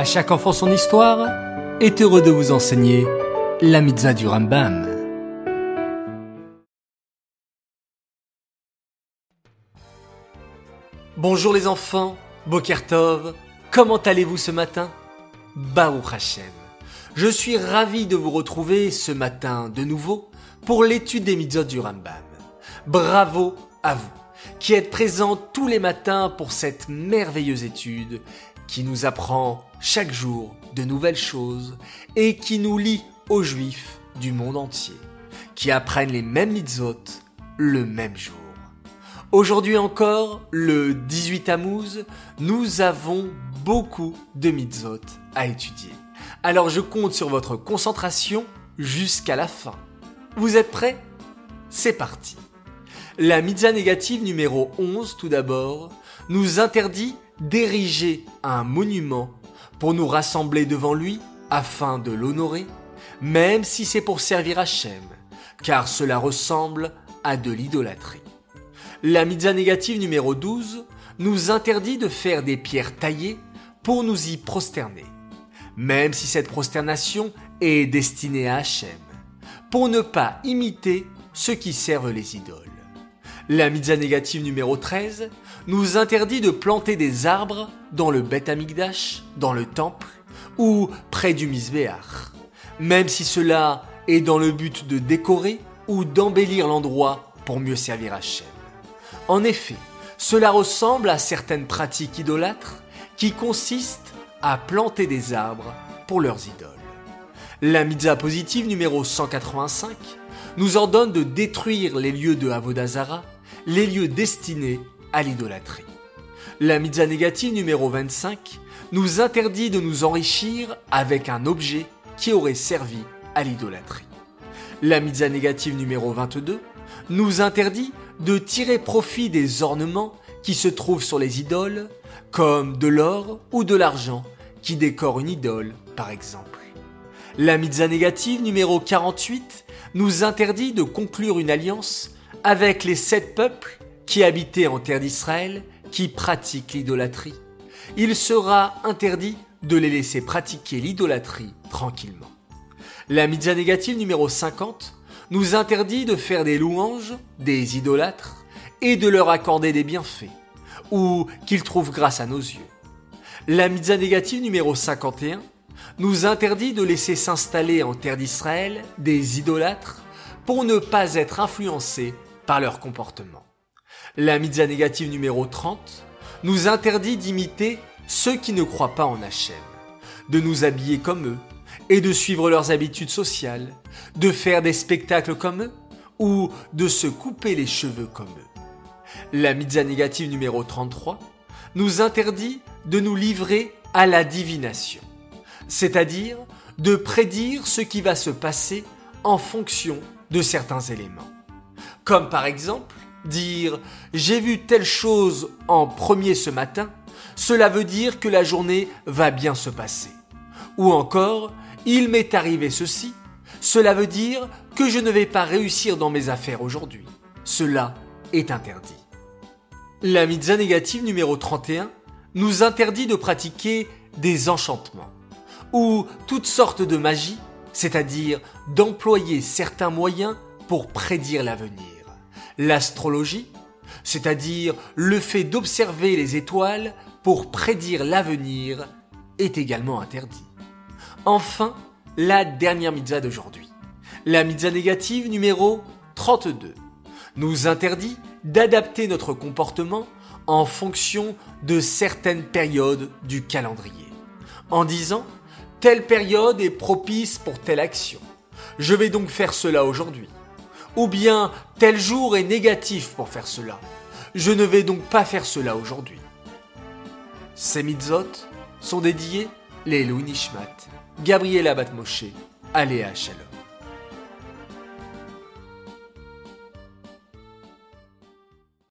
À chaque enfant son histoire est heureux de vous enseigner la mitzvah du Rambam. Bonjour les enfants, Bokertov, comment allez-vous ce matin? Baruch Hashem. Je suis ravi de vous retrouver ce matin de nouveau pour l'étude des mitzvot du Rambam. Bravo à vous qui êtes présents tous les matins pour cette merveilleuse étude qui nous apprend chaque jour de nouvelles choses et qui nous lie aux juifs du monde entier, qui apprennent les mêmes mitzvot le même jour. Aujourd'hui encore, le 18 Tammuz, nous avons beaucoup de mitzvot à étudier. Alors je compte sur votre concentration jusqu'à la fin. Vous êtes prêts? C'est parti. La mitzvah négative numéro 11 tout d'abord nous interdit d'ériger un monument pour nous rassembler devant lui afin de l'honorer, même si c'est pour servir Hachem, car cela ressemble à de l'idolâtrie. La mitzvah négative numéro 12 nous interdit de faire des pierres taillées pour nous y prosterner, même si cette prosternation est destinée à Hachem, pour ne pas imiter ceux qui servent les idoles. La mitzvah négative numéro 13 nous interdit de planter des arbres dans le Beth Amikdash, dans le temple ou près du Misbéach, même si cela est dans le but de décorer ou d'embellir l'endroit pour mieux servir Hachem. En effet, cela ressemble à certaines pratiques idolâtres qui consistent à planter des arbres pour leurs idoles. La mitzvah positive numéro 185 nous ordonne de détruire les lieux de Avodazara, les lieux destinés à l'idolâtrie. La mitzvah négative numéro 25 nous interdit de nous enrichir avec un objet qui aurait servi à l'idolâtrie. La mitzvah négative numéro 22 nous interdit de tirer profit des ornements qui se trouvent sur les idoles, comme de l'or ou de l'argent qui décorent une idole, par exemple. La mitzvah négative numéro 48 nous interdit de conclure une alliance avec les sept peuples qui habitaient en terre d'Israël qui pratiquent l'idolâtrie. Il sera interdit de les laisser pratiquer l'idolâtrie tranquillement. La mitzvah négative numéro 50 nous interdit de faire des louanges des idolâtres et de leur accorder des bienfaits, ou qu'ils trouvent grâce à nos yeux. La mitzvah négative numéro 51 nous interdit de laisser s'installer en terre d'Israël des idolâtres pour ne pas être influencés par leur comportement. La mitzvah négative numéro 30 nous interdit d'imiter ceux qui ne croient pas en Hachem, de nous habiller comme eux et de suivre leurs habitudes sociales, de faire des spectacles comme eux ou de se couper les cheveux comme eux. La mitzvah négative numéro 33 nous interdit de nous livrer à la divination, c'est-à-dire de prédire ce qui va se passer en fonction de certains éléments. Comme par exemple dire j'ai vu telle chose en premier ce matin, cela veut dire que la journée va bien se passer. Ou encore, il m'est arrivé ceci, cela veut dire que je ne vais pas réussir dans mes affaires aujourd'hui. Cela est interdit. La mitzvah négative numéro 31 nous interdit de pratiquer des enchantements ou toutes sortes de magie, c'est-à-dire d'employer certains moyens pour prédire l'avenir. L'astrologie, c'est-à-dire le fait d'observer les étoiles pour prédire l'avenir, est également interdit. Enfin, la dernière mitzvah d'aujourd'hui. La mitzvah négative numéro 32 nous interdit d'adapter notre comportement en fonction de certaines périodes du calendrier. En disant, telle période est propice pour telle action. Je vais donc faire cela aujourd'hui ou bien tel jour est négatif pour faire cela. Je ne vais donc pas faire cela aujourd'hui. Ces mitzvot sont dédiés les Nishmat, Gabriela Batmoshe, Aléa Shalom.